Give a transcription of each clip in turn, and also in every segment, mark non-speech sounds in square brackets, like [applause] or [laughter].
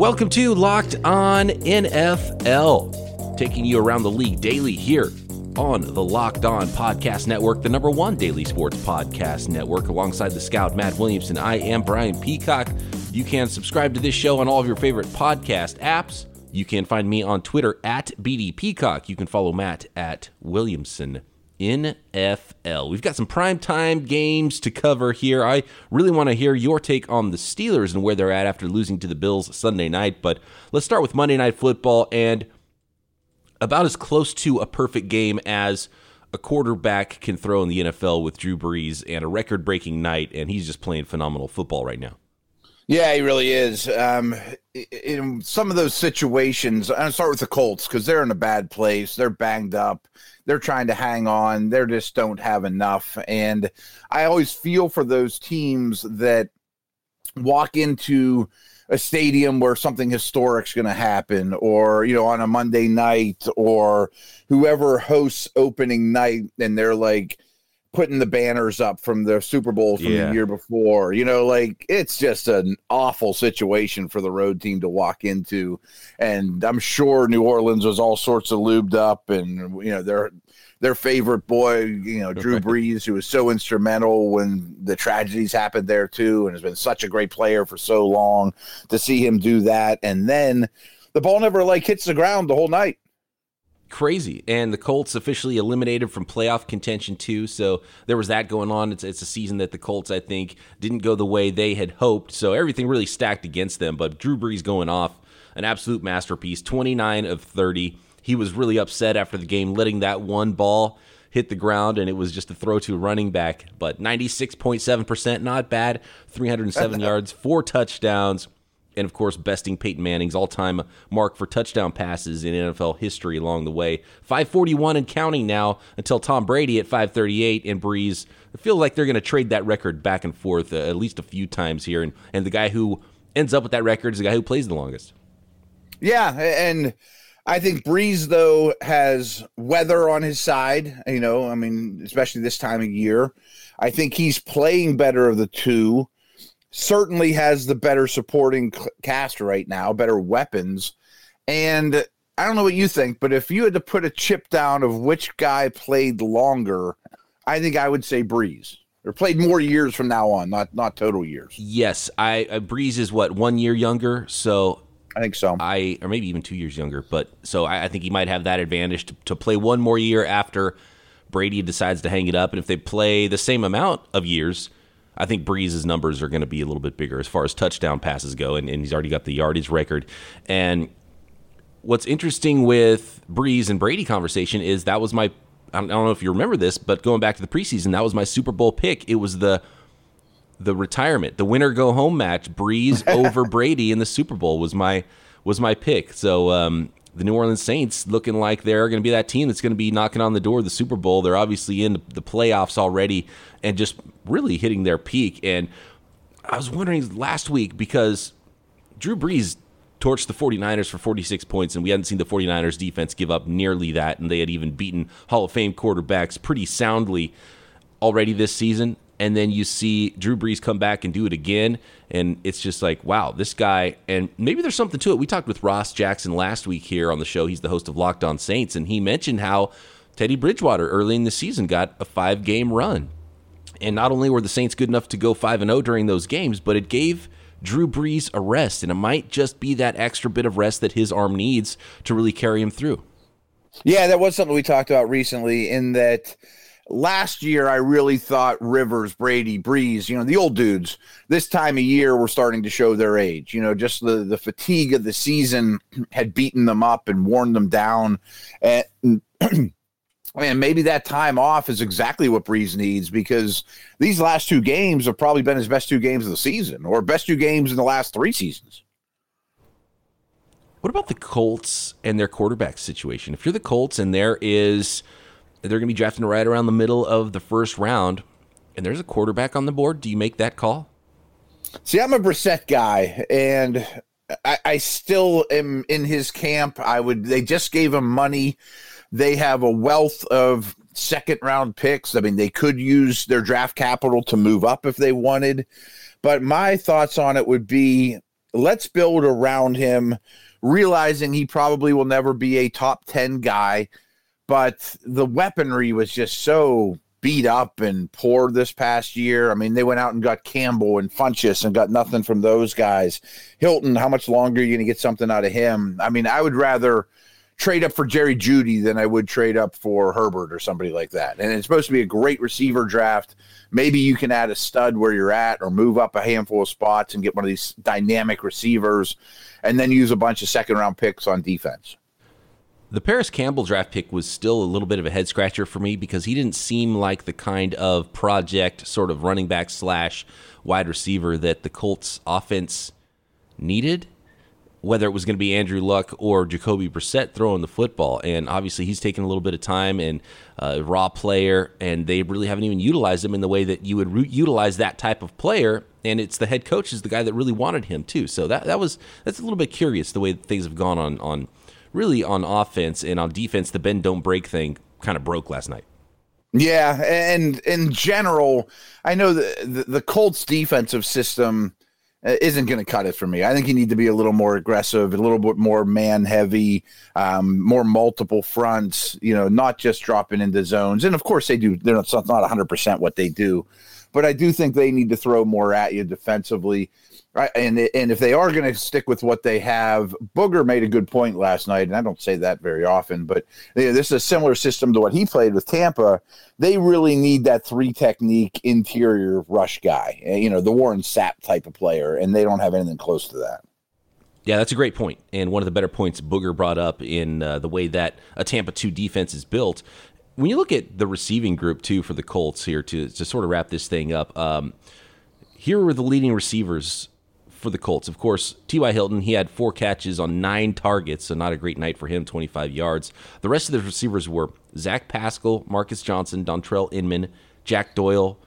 Welcome to Locked On NFL, taking you around the league daily here on the Locked On Podcast Network, the number one daily sports podcast network, alongside the scout Matt Williamson. I am Brian Peacock. You can subscribe to this show on all of your favorite podcast apps. You can find me on Twitter at BD Peacock. You can follow Matt at Williamson NFL. We've got some prime time games to cover here. I really want to hear your take on the Steelers and where they're at after losing to the Bills Sunday night. But let's start with Monday Night Football and about as close to a perfect game as a quarterback can throw in the NFL with Drew Brees and a record breaking night. And he's just playing phenomenal football right now. Yeah, he really is. Um, in some of those situations, I'll start with the Colts because they're in a bad place. They're banged up. They're trying to hang on. They just don't have enough. And I always feel for those teams that walk into a stadium where something historic's going to happen or you know on a monday night or whoever hosts opening night and they're like putting the banners up from the Super Bowl from yeah. the year before. You know, like it's just an awful situation for the road team to walk into. And I'm sure New Orleans was all sorts of lubed up and you know, their their favorite boy, you know, Drew Brees, who was so instrumental when the tragedies happened there too, and has been such a great player for so long to see him do that. And then the ball never like hits the ground the whole night crazy. And the Colts officially eliminated from playoff contention too. So there was that going on. It's, it's a season that the Colts, I think, didn't go the way they had hoped. So everything really stacked against them. But Drew Brees going off, an absolute masterpiece, 29 of 30. He was really upset after the game, letting that one ball hit the ground, and it was just a throw to a running back. But 96.7%, not bad. 307 [laughs] yards, four touchdowns and of course besting Peyton Manning's all-time mark for touchdown passes in NFL history along the way. 541 and counting now until Tom Brady at 538 and Brees. I feel like they're going to trade that record back and forth uh, at least a few times here and and the guy who ends up with that record is the guy who plays the longest. Yeah, and I think Brees though has weather on his side, you know, I mean, especially this time of year. I think he's playing better of the two certainly has the better supporting cast right now, better weapons. And I don't know what you think, but if you had to put a chip down of which guy played longer, I think I would say Brees. Or played more years from now on, not not total years. Yes, I uh, Brees is what one year younger, so I think so. I or maybe even two years younger, but so I, I think he might have that advantage to, to play one more year after Brady decides to hang it up, and if they play the same amount of years, I think Brees's numbers are going to be a little bit bigger as far as touchdown passes go, and, and he's already got the yardage record. And what's interesting with Brees and Brady conversation is that was my I don't, know if you remember this, but going back to the preseason, that was my Super Bowl pick. It was the the retirement, the winner go home match, Brees [laughs] over Brady in the Super Bowl was my was my pick. So um, the New Orleans Saints looking like they're going to be that team that's going to be knocking on the door of the Super Bowl. They're obviously in the playoffs already and just really hitting their peak. And I was wondering last week because Drew Brees torched the 49ers for 46 points, and we hadn't seen the 49ers defense give up nearly that, and they had even beaten Hall of Fame quarterbacks pretty soundly already this season and then you see Drew Brees come back and do it again, and it's just like, wow, this guy. And maybe there's something to it. We talked with Ross Jackson last week here on the show. He's the host of Locked On Saints, and he mentioned how Teddy Bridgewater early in the season got a five game run, and not only were the Saints good enough to go five and zero oh during those games, but it gave. Drew Brees a rest, and it might just be that extra bit of rest that his arm needs to really carry him through. Yeah, that was something we talked about recently. In that, last year I really thought Rivers, Brady, Brees, you know, the old dudes this time of year were starting to show their age. You know, just the the fatigue of the season [clears throat] had beaten them up and worn them down. And [clears throat] and maybe that time off is exactly what Brees needs because these last two games have probably been his best two games of the season or best two games in the last three seasons. What about the Colts and their quarterback situation? If you're the Colts and there is they're going to be drafting right around the middle of the first round, and there's a quarterback on the board. Do you make that call? See, I'm a Brissett guy, and I, I still am in his camp. I would. They just gave him money. They have a wealth of second round picks. I mean, they could use their draft capital to move up if they wanted. But my thoughts on it would be let's build around him, realizing he probably will never be a top 10 guy. But the weaponry was just so beat up and poor this past year. I mean, they went out and got Campbell and Funchess and got nothing from those guys. Hilton, how much longer are you going to get something out of him? I mean, I would rather trade up for Jerry Jeudy than I would trade up for Herbert or somebody like that. And it's supposed to be a great receiver draft. Maybe you can add a stud where you're at or move up a handful of spots and get one of these dynamic receivers and then use a bunch of second round picks on defense. The Parris Campbell draft pick was still a little bit of a head scratcher for me because he didn't seem like the kind of project sort of running back slash wide receiver that the Colts offense needed. Whether it was going to be Andrew Luck or Jacoby Brissett throwing the football, and obviously he's taken a little bit of time and uh, raw player, and they really haven't even utilized him in the way that you would re- utilize that type of player. And it's the head coach is the guy that really wanted him too. So that that was that's a little bit curious the way things have gone on on really on offense and on defense, the bend don't break thing kind of broke last night. Yeah, and in general, I know the the, Colts defensive system uh, isn't going to cut it for me. I think you need to be a little more aggressive, a little bit more man heavy, um, more multiple fronts. You know, not just dropping into zones. And of course, they do. They're not not 100 percent what they do, but I do think they need to throw more at you defensively. Right, and and if they are going to stick with what they have, Booger made a good point last night, and I don't say that very often, but this is a similar system to what he played with Tampa. They really need that three technique interior rush guy, eh, you know, the Warren Sapp type of player, and they don't have anything close to that. Yeah, that's a great point, and one of the better points Booger brought up in uh, the way that a Tampa two defense is built. When you look at the receiving group too for the Colts here to to sort of wrap this thing up. Um, here are the leading receivers for the Colts. Of course, T.Y. Hilton, he had four catches on nine targets, so not a great night for him, 25 yards. The rest of the receivers were Zach Pascal, Marcus Johnson, Dontrelle Inman, Jack Doyle,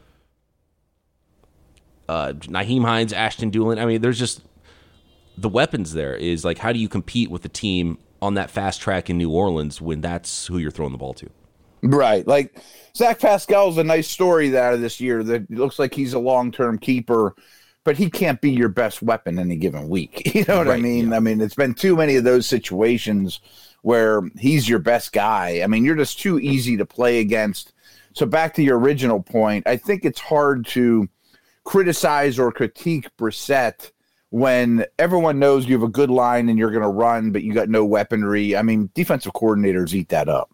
uh, Nyheim Hines, Ashton Dulin. I mean, there's just the weapons there is like, how do you compete with the team on that fast track in New Orleans when that's who you're throwing the ball to? Right. Like Zach Pascal is a nice story out of this year that looks like he's a long term keeper but he can't be your best weapon any given week. [laughs] You know what right, I mean? Yeah. I mean, it's been too many of those situations where he's your best guy. I mean, you're just too easy to play against. So back to your original point, I think it's hard to criticize or critique Brissett when everyone knows you have a good line and you're going to run, but you got no weaponry. I mean, defensive coordinators eat that up.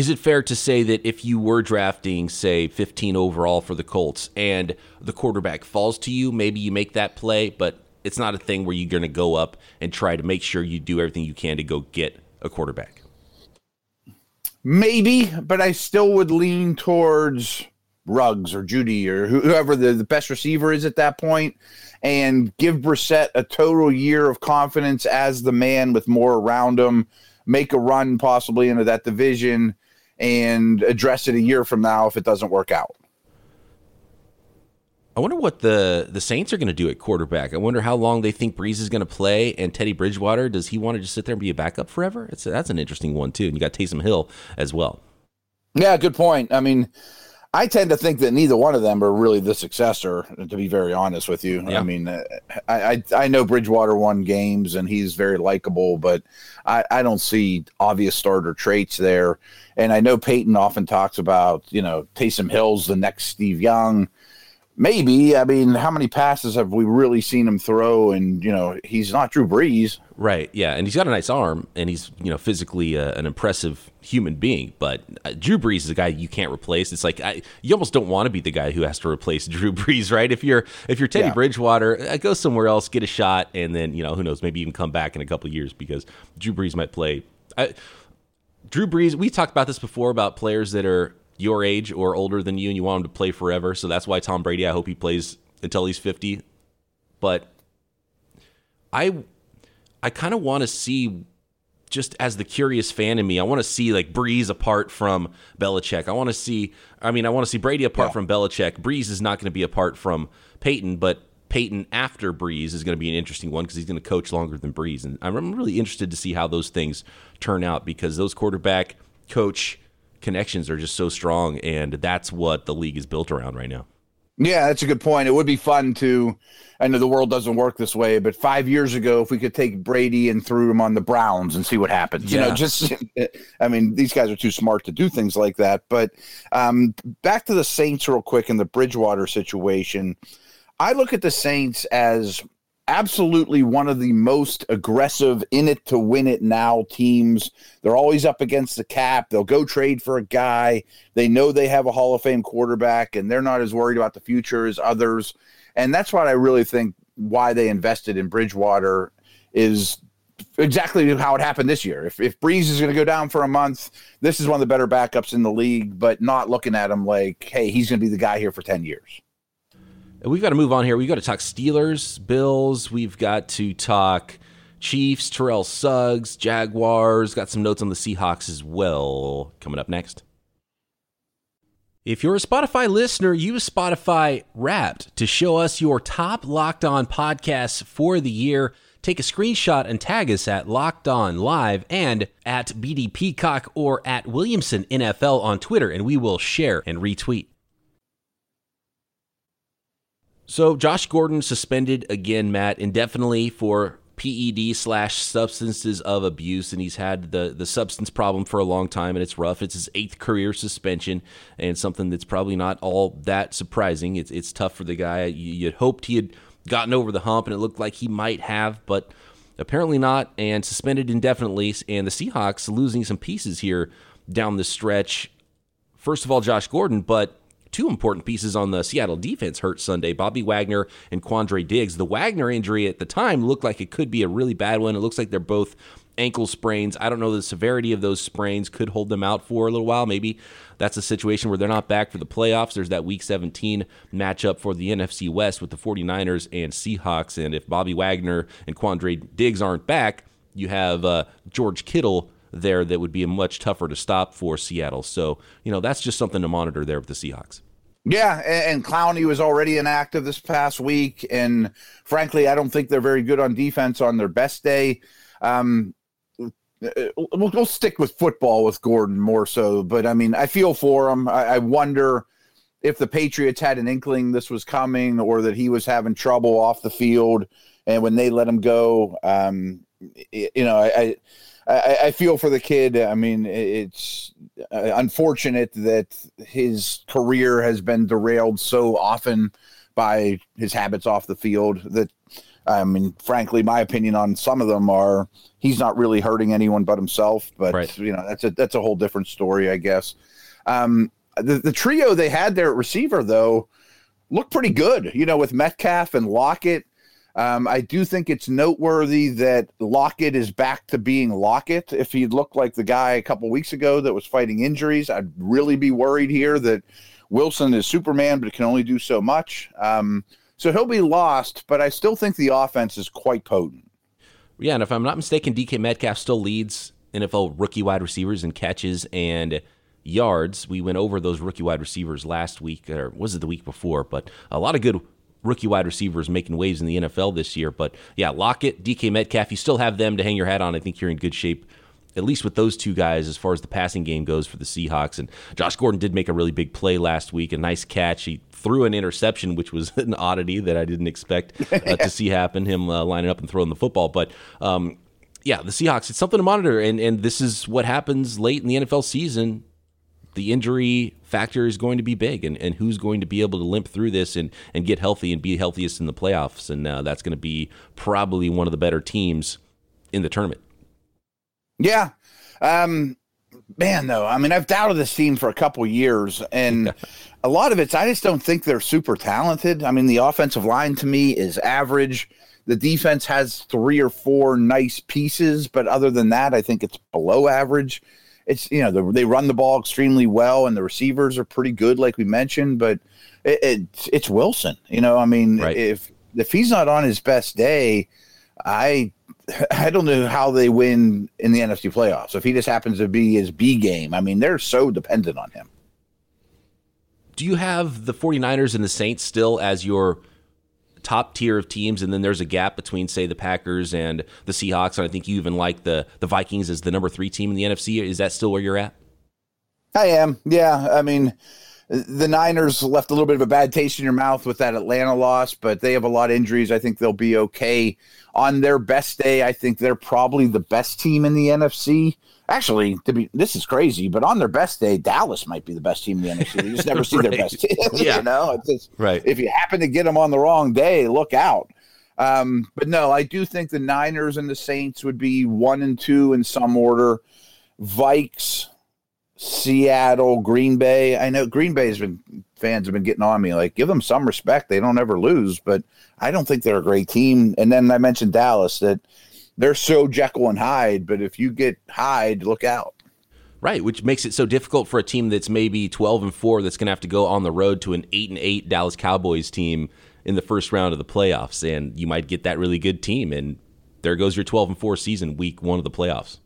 Is it fair to say that if you were drafting, say, 15 overall for the Colts and the quarterback falls to you, maybe you make that play, but it's not a thing where you're going to go up and try to make sure you do everything you can to go get a quarterback? Maybe, but I still would lean towards Ruggs or Jeudy or whoever the, the best receiver is at that point and give Brissett a total year of confidence as the man with more around him make a run possibly into that division and address it a year from now if it doesn't work out. I wonder what the the Saints are going to do at quarterback. I wonder how long they think Brees is going to play, and Teddy Bridgewater does he want to just sit there and be a backup forever? It's that's an interesting one too. And you got Taysom Hill as well. Yeah, good point. I mean, I tend to think that neither one of them are really the successor. To be very honest with you, yeah. I mean, uh, I, I, I know Bridgewater won games and he's very likable, but I, I don't see obvious starter traits there. And I know Payton often talks about you know Taysom Hill's the next Steve Young. Maybe. I mean, how many passes have we really seen him throw? And, you know, he's not Drew Brees. Right. Yeah. And he's got a nice arm and he's, you know, physically uh, an impressive human being. But uh, Drew Brees is a guy you can't replace. It's like I, you almost don't want to be the guy who has to replace [laughs] Drew Brees, right? If you're if you're Teddy yeah. Bridgewater, uh, go somewhere else, get a shot, and then, you know, who knows, maybe even come back in a couple years because Drew Brees might play. I, Drew Brees, we talked about this before about players that are your age or older than you and you want him to play forever. So that's why Tom Brady, I hope he plays until he's 50. But I I kind of want to see just as the curious fan in me, I want to see like Brees apart from Belichick. I want to see I mean, I want to see Brady apart yeah. from Belichick. Brees is not going to be apart from Payton, but Payton after Brees is going to be an interesting one because he's going to coach longer than Brees. And I'm really interested to see how those things turn out because those quarterback coach connections are just so strong, and that's what the league is built around right now. Yeah, that's a good point. It would be fun to. I know the world doesn't work this way, but five years ago, if we could take Brady and threw him on the Browns and see what happens, yeah. you know, just, [laughs] I mean, these guys are too smart to do things like that. But um, back to the Saints real quick in the Bridgewater situation. I look at the Saints as absolutely one of the most aggressive in it to win it now teams. They're always up against the cap. They'll go trade for a guy. They know they have a Hall of Fame quarterback and they're not as worried about the future as others. And that's what I really think why they invested in Bridgewater is exactly how it happened this year. If if Brees is going to go down for a month, this is one of the better backups in the league, but not looking at him like, hey, he's going to be the guy here for 10 years. We've got to move on here. We've got to talk Steelers, Bills. We've got to talk Chiefs, Terrell Suggs, Jaguars. Got some notes on the Seahawks as well coming up next. If you're a Spotify listener, use Spotify Wrapped to show us your top Locked On podcasts for the year. Take a screenshot and tag us at Locked On Live and at BD Peacock or at Williamson NFL on Twitter, and we will share and retweet. So Josh Gordon suspended again, Matt, indefinitely for PED slash substances of abuse, and he's had the the substance problem for a long time, and it's rough. It's his eighth career suspension, and something that's probably not all that surprising. It's it's tough for the guy. You, you'd hoped he had gotten over the hump, and it looked like he might have, but apparently not, and suspended indefinitely. And the Seahawks losing some pieces here down the stretch. First of all, Josh Gordon, but two important pieces on the Seattle defense hurt Sunday Bobby Wagner and Quandre Diggs. The Wagner injury at the time looked like it could be a really bad one. It looks like they're both ankle sprains. I don't know the severity of those sprains could hold them out for a little while. Maybe that's a situation where they're not back for the playoffs. There's that week 17 matchup for the NFC West with the 49ers and Seahawks. And if Bobby Wagner and Quandre Diggs aren't back, you have uh, George Kittle there that would be much tougher to stop for Seattle. So, you know, that's just something to monitor there with the Seahawks. Yeah, and, Clowney was already inactive this past week, and frankly, I don't think they're very good on defense on their best day. Um, we'll, we'll, stick with football with Gordon more so, but I mean, I feel for him. I, I wonder if the Patriots had an inkling this was coming, or that he was having trouble off the field, and when they let him go, um, you know, I, I, I, feel for the kid. I mean, it's uh, unfortunate that his career has been derailed so often by his habits off the field. That I mean, frankly, my opinion on some of them are he's not really hurting anyone but himself. But right. you know, that's a that's a whole different story, I guess. Um, the the trio they had there at receiver though looked pretty good. You know, with Metcalf and Lockett um, I do think it's noteworthy that Lockett is back to being Lockett. If he looked like the guy a couple weeks ago that was fighting injuries, I'd really be worried here that Wilson is Superman, but can only do so much. Um, so he'll be lost, but I still think the offense is quite potent. Yeah, and if I'm not mistaken, DK Metcalf still leads NFL rookie wide receivers in catches and yards. We went over those rookie wide receivers last week, or was it the week before? But a lot of good rookie wide receivers making waves in the NFL this year. But yeah, Lockett, DK Metcalf, you still have them to hang your hat on. I think you're in good shape, at least with those two guys, as far as the passing game goes for the Seahawks. And Josh Gordon did make a really big play last week, a nice catch. He threw an interception, which was [laughs] an oddity that I didn't expect uh, [laughs] to see happen, him uh, lining up and throwing the football. But, um, yeah, the Seahawks, it's something to monitor. And, and this is what happens late in the NFL season the injury factor is going to be big and, and who's going to be able to limp through this and, and get healthy and be healthiest in the playoffs. And uh, that's going to be probably one of the better teams in the tournament. Yeah. Um, man, though, I mean, I've doubted this team for a couple years, and [laughs] a lot of it's I just don't think they're super talented. I mean, the offensive line to me is average. The defense has three or four nice pieces, but other than that, I think it's below average it's you know the, they run the ball extremely well and the receivers are pretty good like we mentioned but it, it it's wilson you know i mean right. if if he's not on his best day i [laughs] i don't know how they win in the nfc playoffs if he just happens to be his b game i mean they're so dependent on him do you have the 49ers and the saints still as your top tier of teams, and then there's a gap between, say, the Packers and the Seahawks. And I think you even like the the Vikings as the number three team in the NFC. Is that still where you're at? I am. Yeah. I mean, the Niners left a little bit of a bad taste in your mouth with that Atlanta loss, but they have a lot of injuries. I think they'll be okay. On their best day, I think they're probably the best team in the NFC. Actually, to be this is crazy, but on their best day, Dallas might be the best team in the NFC. You just [laughs] never see right. their best team. [laughs] yeah. you know, just, right. If you happen to get them on the wrong day, look out. Um, but no, I do think the Niners and the Saints would be one and two in some order. Vikes, Seattle, Green Bay. I know Green Bay's been fans have been getting on me like give them some respect. They don't ever lose, but I don't think they're a great team. And then I mentioned Dallas that they're so Jekyll and Hyde, but if you get Hyde, look out. Right, which makes it so difficult for a team that's maybe 12 and 4 that's going to have to go on the road to an 8 and 8 Dallas Cowboys team in the first round of the playoffs and you might get that really good team and there goes your 12 and 4 season week 1 of the playoffs.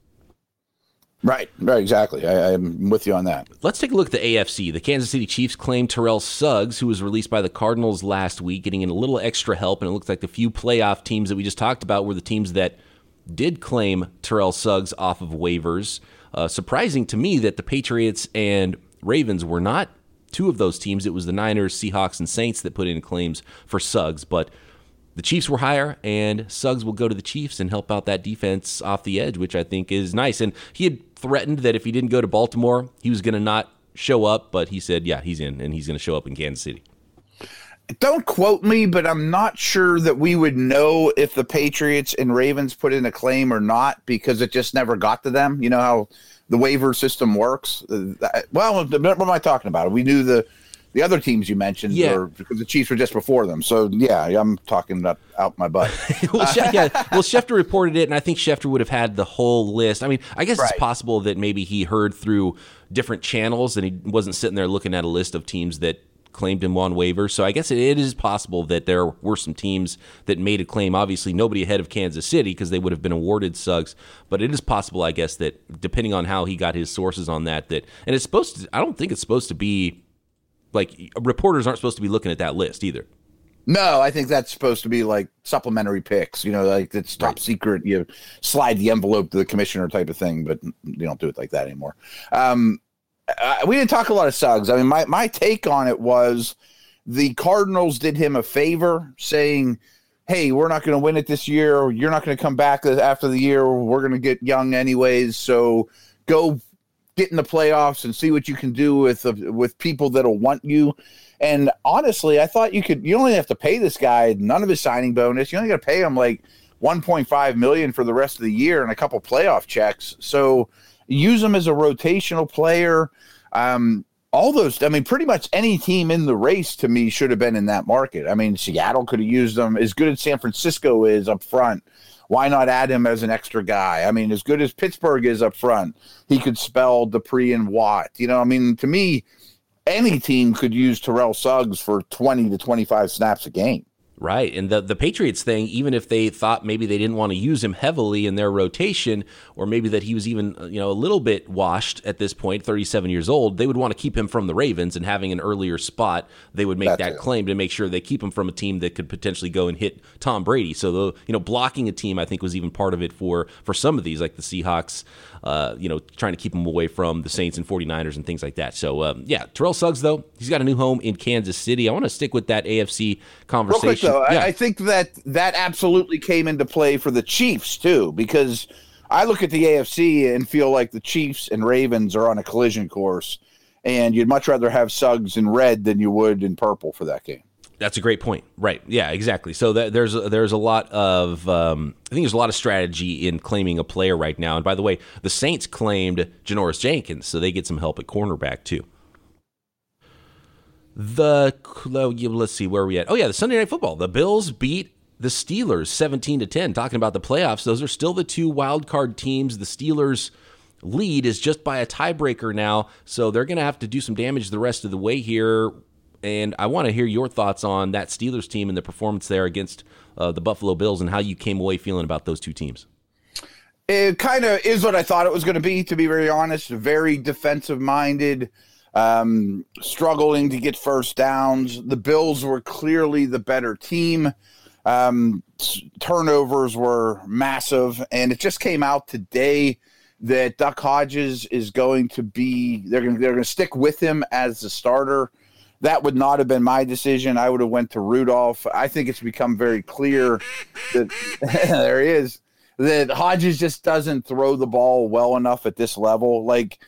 Right, right, exactly. I, am with you on that. Let's take a look at the AFC. The Kansas City Chiefs claimed Terrell Suggs, who was released by the Cardinals last week, getting in a little extra help. And it looks like the few playoff teams that we just talked about were the teams that did claim Terrell Suggs off of waivers. Uh, surprising to me that the Patriots and Ravens were not two of those teams. It was the Niners, Seahawks, and Saints that put in claims for Suggs. But the Chiefs were higher, and Suggs will go to the Chiefs and help out that defense off the edge, which I think is nice. And he had threatened that if he didn't go to Baltimore, he was going to not show up, but he said, yeah, he's in, and he's going to show up in Kansas City. Don't quote me, but I'm not sure that we would know if the Patriots and Ravens put in a claim or not because it just never got to them. You know how the waiver system works? Well, what am I talking about? We knew the the other teams you mentioned yeah. were because the Chiefs were just before them. So yeah, I'm talking about out my butt. [laughs] well, yeah, well, Schefter reported it, and I think Schefter would have had the whole list. I mean, I guess right. it's possible that maybe he heard through different channels and he wasn't sitting there looking at a list of teams that claimed him on waivers. So I guess it, it is possible that there were some teams that made a claim. Obviously, nobody ahead of Kansas City because they would have been awarded Suggs. But it is possible, I guess, that depending on how he got his sources on that, that and it's supposed to. I don't think it's supposed to be like reporters aren't supposed to be looking at that list either. No, I think that's supposed to be like supplementary picks. You know, like it's top right. secret. You slide the envelope to the commissioner type of thing, but you don't do it like that anymore. Um, I, we didn't talk a lot of Suggs. I mean, my my take on it was the Cardinals did him a favor, saying, "Hey, we're not going to win it this year. You're not going to come back after the year. We're going to get young anyways. So go get in the playoffs and see what you can do with uh, with people that'll want you. And honestly, I thought you could. You only have to pay this guy none of his signing bonus. You only got to pay him like 1.5 million for the rest of the year and a couple playoff checks. So use him as a rotational player. Um, all those, I mean, pretty much any team in the race to me should have been in that market. I mean, Seattle could have used them as good as San Francisco is up front. Why not add him as an extra guy? I mean, as good as Pittsburgh is up front, he could spell Dupree and Watt. You know, I mean, to me, any team could use Terrell Suggs for 20 to 25 snaps a game. Right. And the, the Patriots thing, even if they thought maybe they didn't want to use him heavily in their rotation, or maybe that he was even, uh, you know, a little bit washed at this point, 37 years old, they would want to keep him from the Ravens and having an earlier spot, they would make That's that claim to make sure they keep him from a team that could potentially go and hit Tom Brady. So, the, you know, blocking a team, I think, was even part of it for, for some of these, like the Seahawks, uh, you know, trying to keep him away from the Saints and 49ers and things like that. So, um, yeah, Terrell Suggs, though, he's got a new home in Kansas City. I want to stick with that AFC conversation. Quick, though, yeah. I, I think that that absolutely came into play for the Chiefs, too, because I look at the AFC and feel like the Chiefs and Ravens are on a collision course, and you'd much rather have Suggs in red than you would in purple for that game. That's a great point. Right. Yeah, exactly. So that, there's there's a lot of um, I think there's a lot of strategy in claiming a player right now. And by the way, the Saints claimed Janoris Jenkins, so they get some help at cornerback too. The let's see where are we at. Oh yeah, the Sunday night football. The Bills beat the Steelers 17 to 10. Talking about the playoffs, those are still the two wild card teams. The Steelers lead is just by a tiebreaker now, so they're going to have to do some damage the rest of the way here and I want to hear your thoughts on that Steelers team and the performance there against uh, the Buffalo Bills and how you came away feeling about those two teams. It kind of is what I thought it was going to be, to be very honest. Very defensive minded, um, struggling to get first downs. The Bills were clearly the better team. Um, turnovers were massive, and it just came out today that Duck Hodges is going to be they're going they're going to stick with him as the starter that would not have been my decision. I would have went to Rudolph. I think it's become very clear that [laughs] there is that Hodges just doesn't throw the ball well enough at this level. Like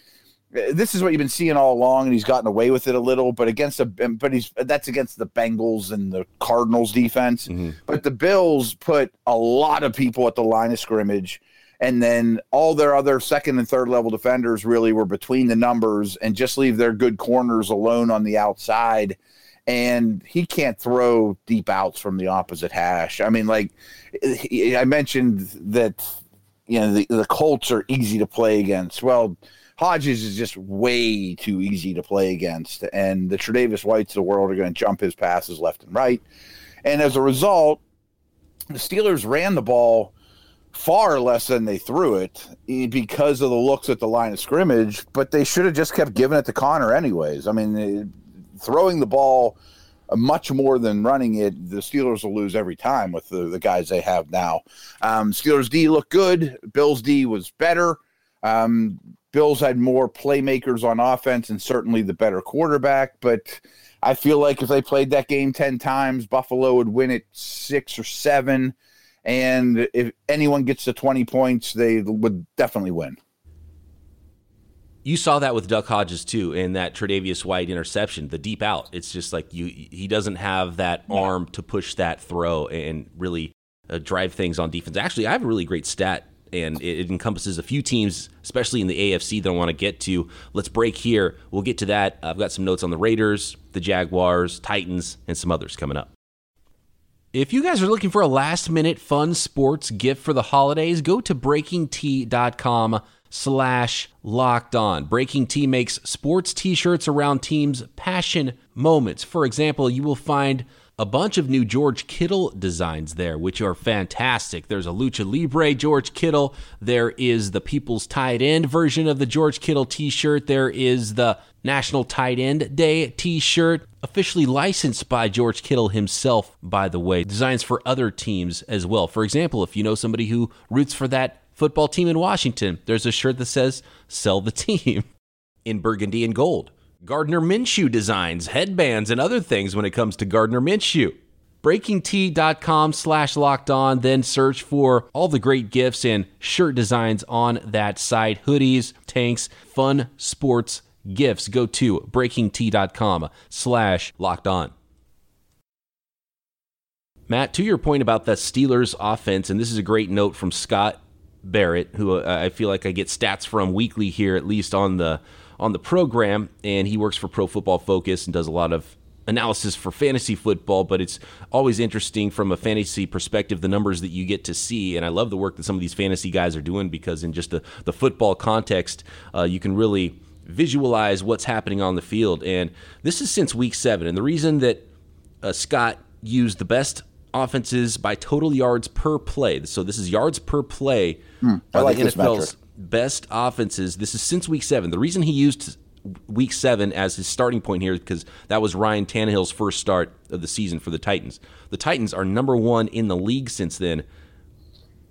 this is what you've been seeing all along, and he's gotten away with it a little. But against the but he's that's against the Bengals and the Cardinals defense. Mm-hmm. But the Bills put a lot of people at the line of scrimmage, and then all their other second and third level defenders really were between the numbers and just leave their good corners alone on the outside. And he can't throw deep outs from the opposite hash. I mean, like I mentioned that you know the, the Colts are easy to play against. Well Hodges is just way too easy to play against, and the Tre'Davious Whites of the world are going to jump his passes left and right. And as a result, the Steelers ran the ball far less than they threw it because of the looks at the line of scrimmage, but they should have just kept giving it to Connor anyways. I mean, throwing the ball much more than running it, the Steelers will lose every time with the, the guys they have now. Um, Steelers D looked good. Bills D was better. Um, Bills had more playmakers on offense and certainly the better quarterback, but I feel like if they played that game 10 times, Buffalo would win it six or seven. And if anyone gets to 20 points, they would definitely win. You saw that with Duck Hodges too, in that Tre'Davious White interception, the deep out. It's just like you, he doesn't have that arm to push that throw and really uh, drive things on defense. Actually, I have a really great stat and it, encompasses a few teams, especially in the AFC, that I want to get to. Let's break here. We'll get to that. I've got some notes on the Raiders, the Jaguars, Titans, and some others coming up. If you guys are looking for a last minute fun sports gift for the holidays, go to breakingt.com slash locked on. Breaking T makes sports t-shirts around teams' passion moments. For example, you will find a bunch of new George Kittle designs there, which are fantastic. There's a Lucha Libre George Kittle. There is the People's Tight End version of the George Kittle t shirt. There is the National Tight End Day t shirt, officially licensed by George Kittle himself, by the way. Designs for other teams as well. For example, if you know somebody who roots for that football team in Washington, there's a shirt that says, Sell the team [laughs] in burgundy and gold. Gardner Minshew designs, headbands, and other things when it comes to Gardner Minshew. BreakingT.com slash locked on, then search for all the great gifts and shirt designs on that site hoodies, tanks, fun sports gifts. Go to BreakingT.com slash locked on. Matt, to your point about the Steelers offense, and this is a great note from Scott Barrett, who uh, I feel like I get stats from weekly here, at least on the on the program, and he works for Pro Football Focus and does a lot of analysis for fantasy football, but it's always interesting from a fantasy perspective, the numbers that you get to see. And I love the work that some of these fantasy guys are doing because, in just the, the football context, uh, you can really visualize what's happening on the field. And this is since week seven. And the reason that uh, Scott used the best offenses by total yards per play, so this is yards per play mm, by like the NFL's best offenses. This is since week seven. The reason he used week seven as his starting point here is because that was Ryan Tannehill's first start of the season for the Titans. The Titans are number one in the league since then.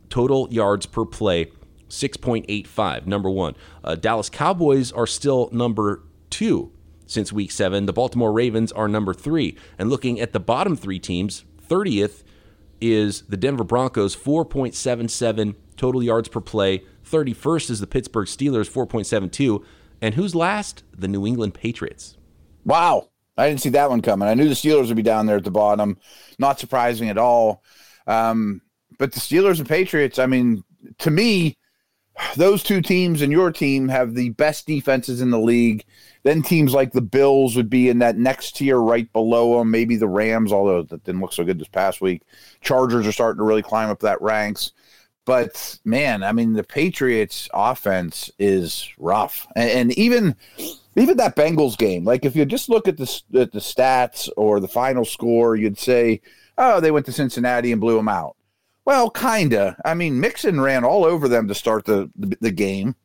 Total yards per play, 6.85, number one. Uh, Dallas Cowboys are still number two since week seven. The Baltimore Ravens are number three. And looking at the bottom three teams, 30th is the Denver Broncos, 4.77 total yards per play. 31st is the Pittsburgh Steelers, 4.72. And who's last? The New England Patriots. Wow. I didn't see that one coming. I knew the Steelers would be down there at the bottom. Not surprising at all. Um, but the Steelers and Patriots, I mean, to me, those two teams and your team have the best defenses in the league. Then teams like the Bills would be in that next tier right below them. Maybe the Rams, although that didn't look so good this past week. Chargers are starting to really climb up that ranks. But man, I mean, the Patriots offense is rough. And, and even even that Bengals game, like if you just look at the, at the stats or the final score, you'd say, oh, they went to Cincinnati and blew them out. Well, kinda. I mean, Mixon ran all over them to start the, the, the game.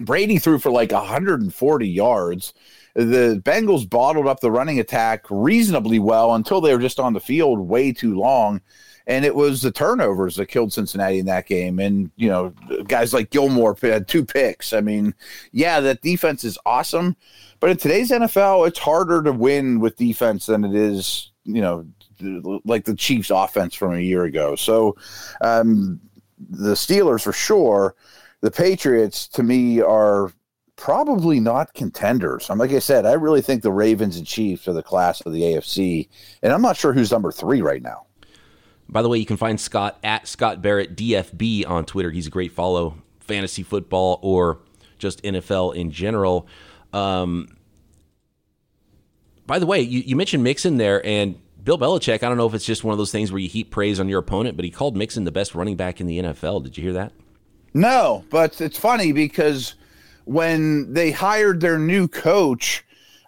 Brady threw for like 140 yards, the Bengals bottled up the running attack reasonably well until they were just on the field way too long. And it was the turnovers that killed Cincinnati in that game. And, you know, guys like Gilmore had two picks. I mean, yeah, that defense is awesome. But in today's NFL, it's harder to win with defense than it is, you know, like the Chiefs offense from a year ago. So um, the Steelers for sure. The Patriots to me are probably not contenders. I'm like I said, I really think the Ravens and Chiefs are the class of the AFC, and I'm not sure who's number three right now. By the way, you can find Scott at Scott Barrett DFB on Twitter. He's a great follow, fantasy football or just NFL in general. Um, by the way, you, you mentioned Mixon there, and Bill Belichick. I don't know if it's just one of those things where you heap praise on your opponent, but he called Mixon the best running back in the NFL. Did you hear that? No, but it's funny because when they hired their new coach,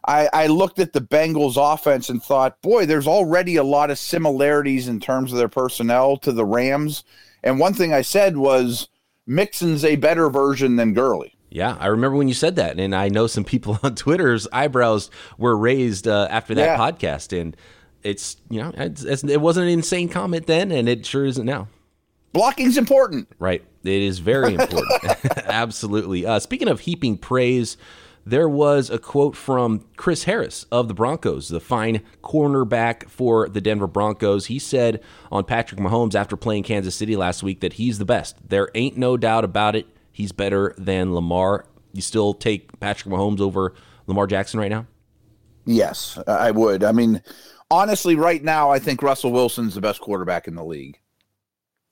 I, I, looked at the Bengals offense and thought, boy, there's already a lot of similarities in terms of their personnel to the Rams. And one thing I said was Mixon's a better version than Gurley. Yeah, I remember when you said that, and I know some people [laughs] on Twitter's eyebrows were raised uh, after that yeah. podcast, and it's you know it's, it's, it wasn't an insane comment then, and it sure isn't now. Blocking's important, right? It is very [laughs] important. [laughs] Absolutely. Uh, speaking of heaping praise, there was a quote from Chris Harris of the Broncos, the fine cornerback for the Denver Broncos. He said on Patrick Mahomes after playing Kansas City last week that he's the best. There ain't no doubt about it. He's better than Lamar. You still take Patrick Mahomes over Lamar Jackson right now? Yes, I would. I mean, honestly, right now, I think Russell Wilson's the best quarterback in the league.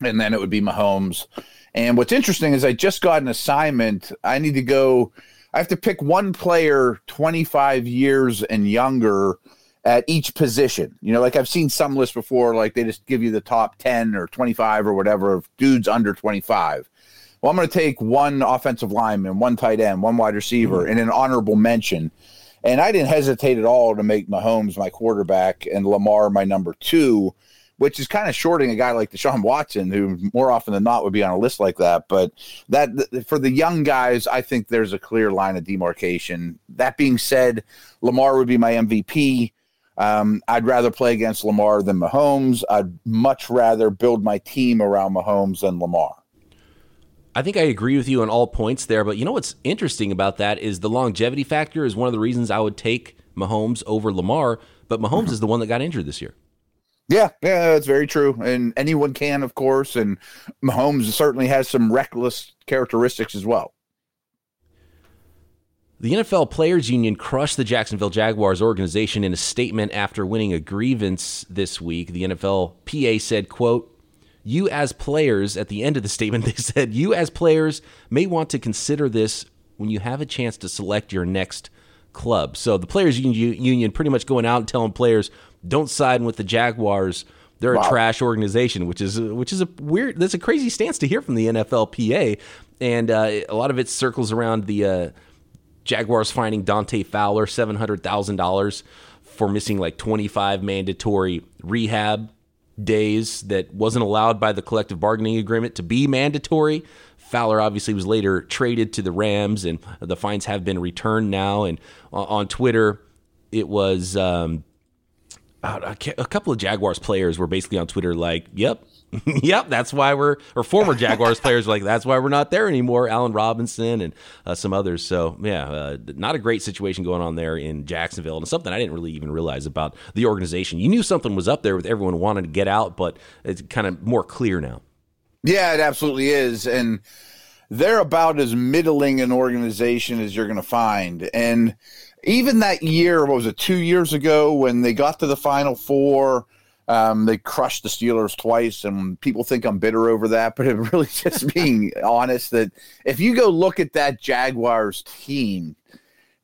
And then it would be Mahomes. And what's interesting is I just got an assignment. I need to go, I have to pick one player 25 years and younger at each position. You know, like I've seen some lists before, like they just give you the top 10 or 25 or whatever of dudes under 25. Well, I'm going to take one offensive lineman, one tight end, one wide receiver, mm-hmm. and an honorable mention. And I didn't hesitate at all to make Mahomes my quarterback and Lamar my number two which is kind of shorting a guy like Deshaun Watson, who more often than not would be on a list like that. But that for the young guys, I think there's a clear line of demarcation. That being said, Lamar would be my MVP. Um, I'd rather play against Lamar than Mahomes. I'd much rather build my team around Mahomes than Lamar. I think I agree with you on all points there, but you know what's interesting about that is the longevity factor is one of the reasons I would take Mahomes over Lamar, but Mahomes is the one that got injured this year. Yeah, yeah, that's very true. And anyone can, of course. And Mahomes certainly has some reckless characteristics as well. The NFL Players Union crushed the Jacksonville Jaguars organization in a statement after winning a grievance this week. The NFL PA said, quote, you as players, at the end of the [laughs] statement, they said, you as players may want to consider this when you have a chance to select your next club. So the Players Union pretty much going out and telling players, don't side with the Jaguars. They're wow. a trash organization, which is which is a weird. That's a crazy stance to hear from the NFLPA, and uh, a lot of it circles around the uh, Jaguars finding Dante Fowler seven hundred thousand dollars for missing like twenty five mandatory rehab days that wasn't allowed by the collective bargaining agreement to be mandatory. Fowler obviously was later traded to the Rams, and the fines have been returned now. And on Twitter, it was um, a couple of Jaguars players were basically on Twitter like, "Yep, [laughs] yep, that's why we're," or former Jaguars [laughs] players like, "That's why we're not there anymore." Allen Robinson and uh, some others. So yeah, uh, not a great situation going on there in Jacksonville, and something I didn't really even realize about the organization. You knew something was up there with everyone wanting to get out, but it's kind of more clear now. Yeah, it absolutely is, and they're about as middling an organization as you're going to find, and even that year, what was it, two years ago when they got to the Final Four? Um, they crushed the Steelers twice, and people think I'm bitter over that. But it really [laughs] just being honest that if you go look at that Jaguars team,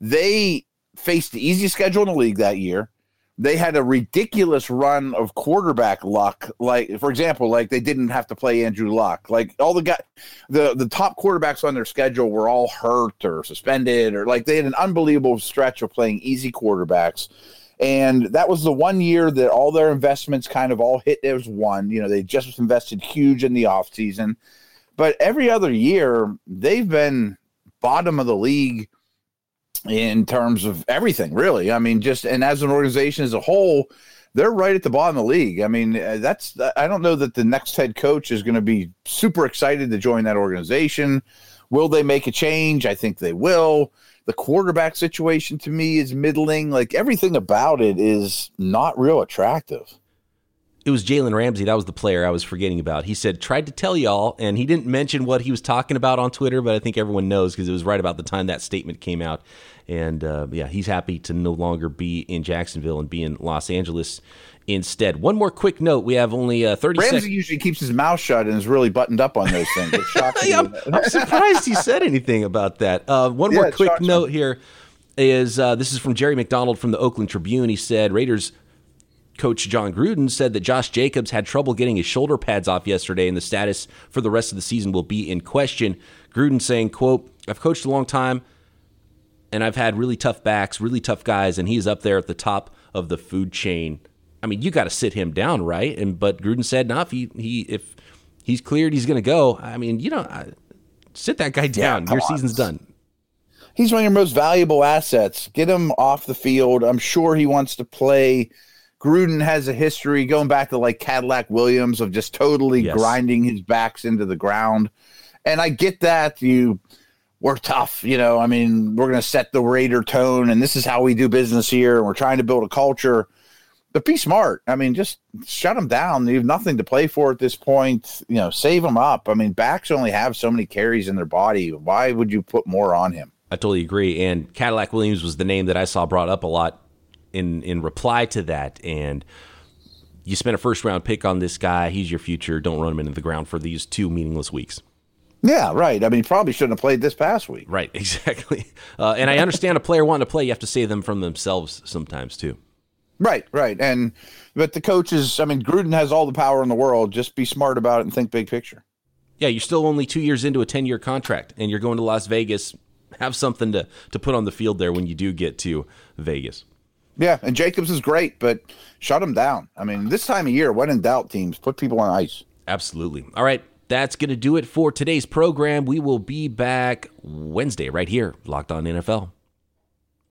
they faced the easiest schedule in the league that year they had a ridiculous run of quarterback luck. Like, for example, like they didn't have to play Andrew Luck. Like all the guy, the the top quarterbacks on their schedule were all hurt or suspended, or like they had an unbelievable stretch of playing easy quarterbacks. And that was the one year that all their investments kind of all hit as one. You know, they just invested huge in the offseason. But every other year, they've been bottom of the league in terms of everything, really. I mean, just and as an organization as a whole, they're right at the bottom of the league. I mean, uh, that's I don't know that the next head coach is going to be super excited to join that organization. Will they make a change? I think they will. The quarterback situation to me is middling. Like everything about it is not real attractive. It was Jalen Ramsey. That was the player I was forgetting about. He said, tried to tell y'all, and he didn't mention what he was talking about on Twitter, but I think everyone knows because it was right about the time that statement came out. And uh, yeah, he's happy to no longer be in Jacksonville and be in Los Angeles instead. One more quick note: we have only uh, thirty. Ramsey sec- usually keeps his mouth shut and is really buttoned up on those things. [laughs] I'm, I'm, surprised he said anything about that. Uh, one yeah, more quick note here is uh, this is from Jerry McDonald from the Oakland Tribune. He said Raiders coach Jon Gruden said that Josh Jacobs had trouble getting his shoulder pads off yesterday, and the status for the rest of the season will be in question. Gruden saying, "quote I've coached a long time." and I've had really tough backs, really tough guys, and he's up there at the top of the food chain. I mean, you got to sit him down, right? And but Gruden said, "No, if he, he if he's cleared, he's going to go." I mean, you know, sit that guy down. Yeah, your on. season's done. He's one of your most valuable assets. Get him off the field. I'm sure he wants to play. Gruden has a history going back to like Cadillac Williams of just totally yes. grinding his backs into the ground. And I get that you we're tough. You know, I mean, we're going to set the Raider tone, and this is how we do business here. And we're trying to build a culture. But be smart. I mean, just shut them down. You have nothing to play for at this point. You know, save them up. I mean, backs only have so many carries in their body. Why would you put more on him? I totally agree. And Cadillac Williams was the name that I saw brought up a lot in in reply to that. And you spent a first round pick on this guy. He's your future. Don't run him into the ground for these two meaningless weeks. Yeah, right. I mean, probably shouldn't have played this past week. Right, [laughs] exactly. Uh, and I understand a player wanting to play, you have to save them from themselves sometimes too. Right, right. And but the coaches, I mean, Gruden has all the power in the world. Just be smart about it and think big picture. Yeah, you're still only two years into a ten year contract, and you're going to Las Vegas. Have something to to put on the field there when you do get to Vegas. Yeah, and Jacobs is great, but shut him down. I mean, this time of year, when in doubt, teams put people on ice. Absolutely. All right, that's going to do it for today's program. We will be back Wednesday right here, Locked On NFL.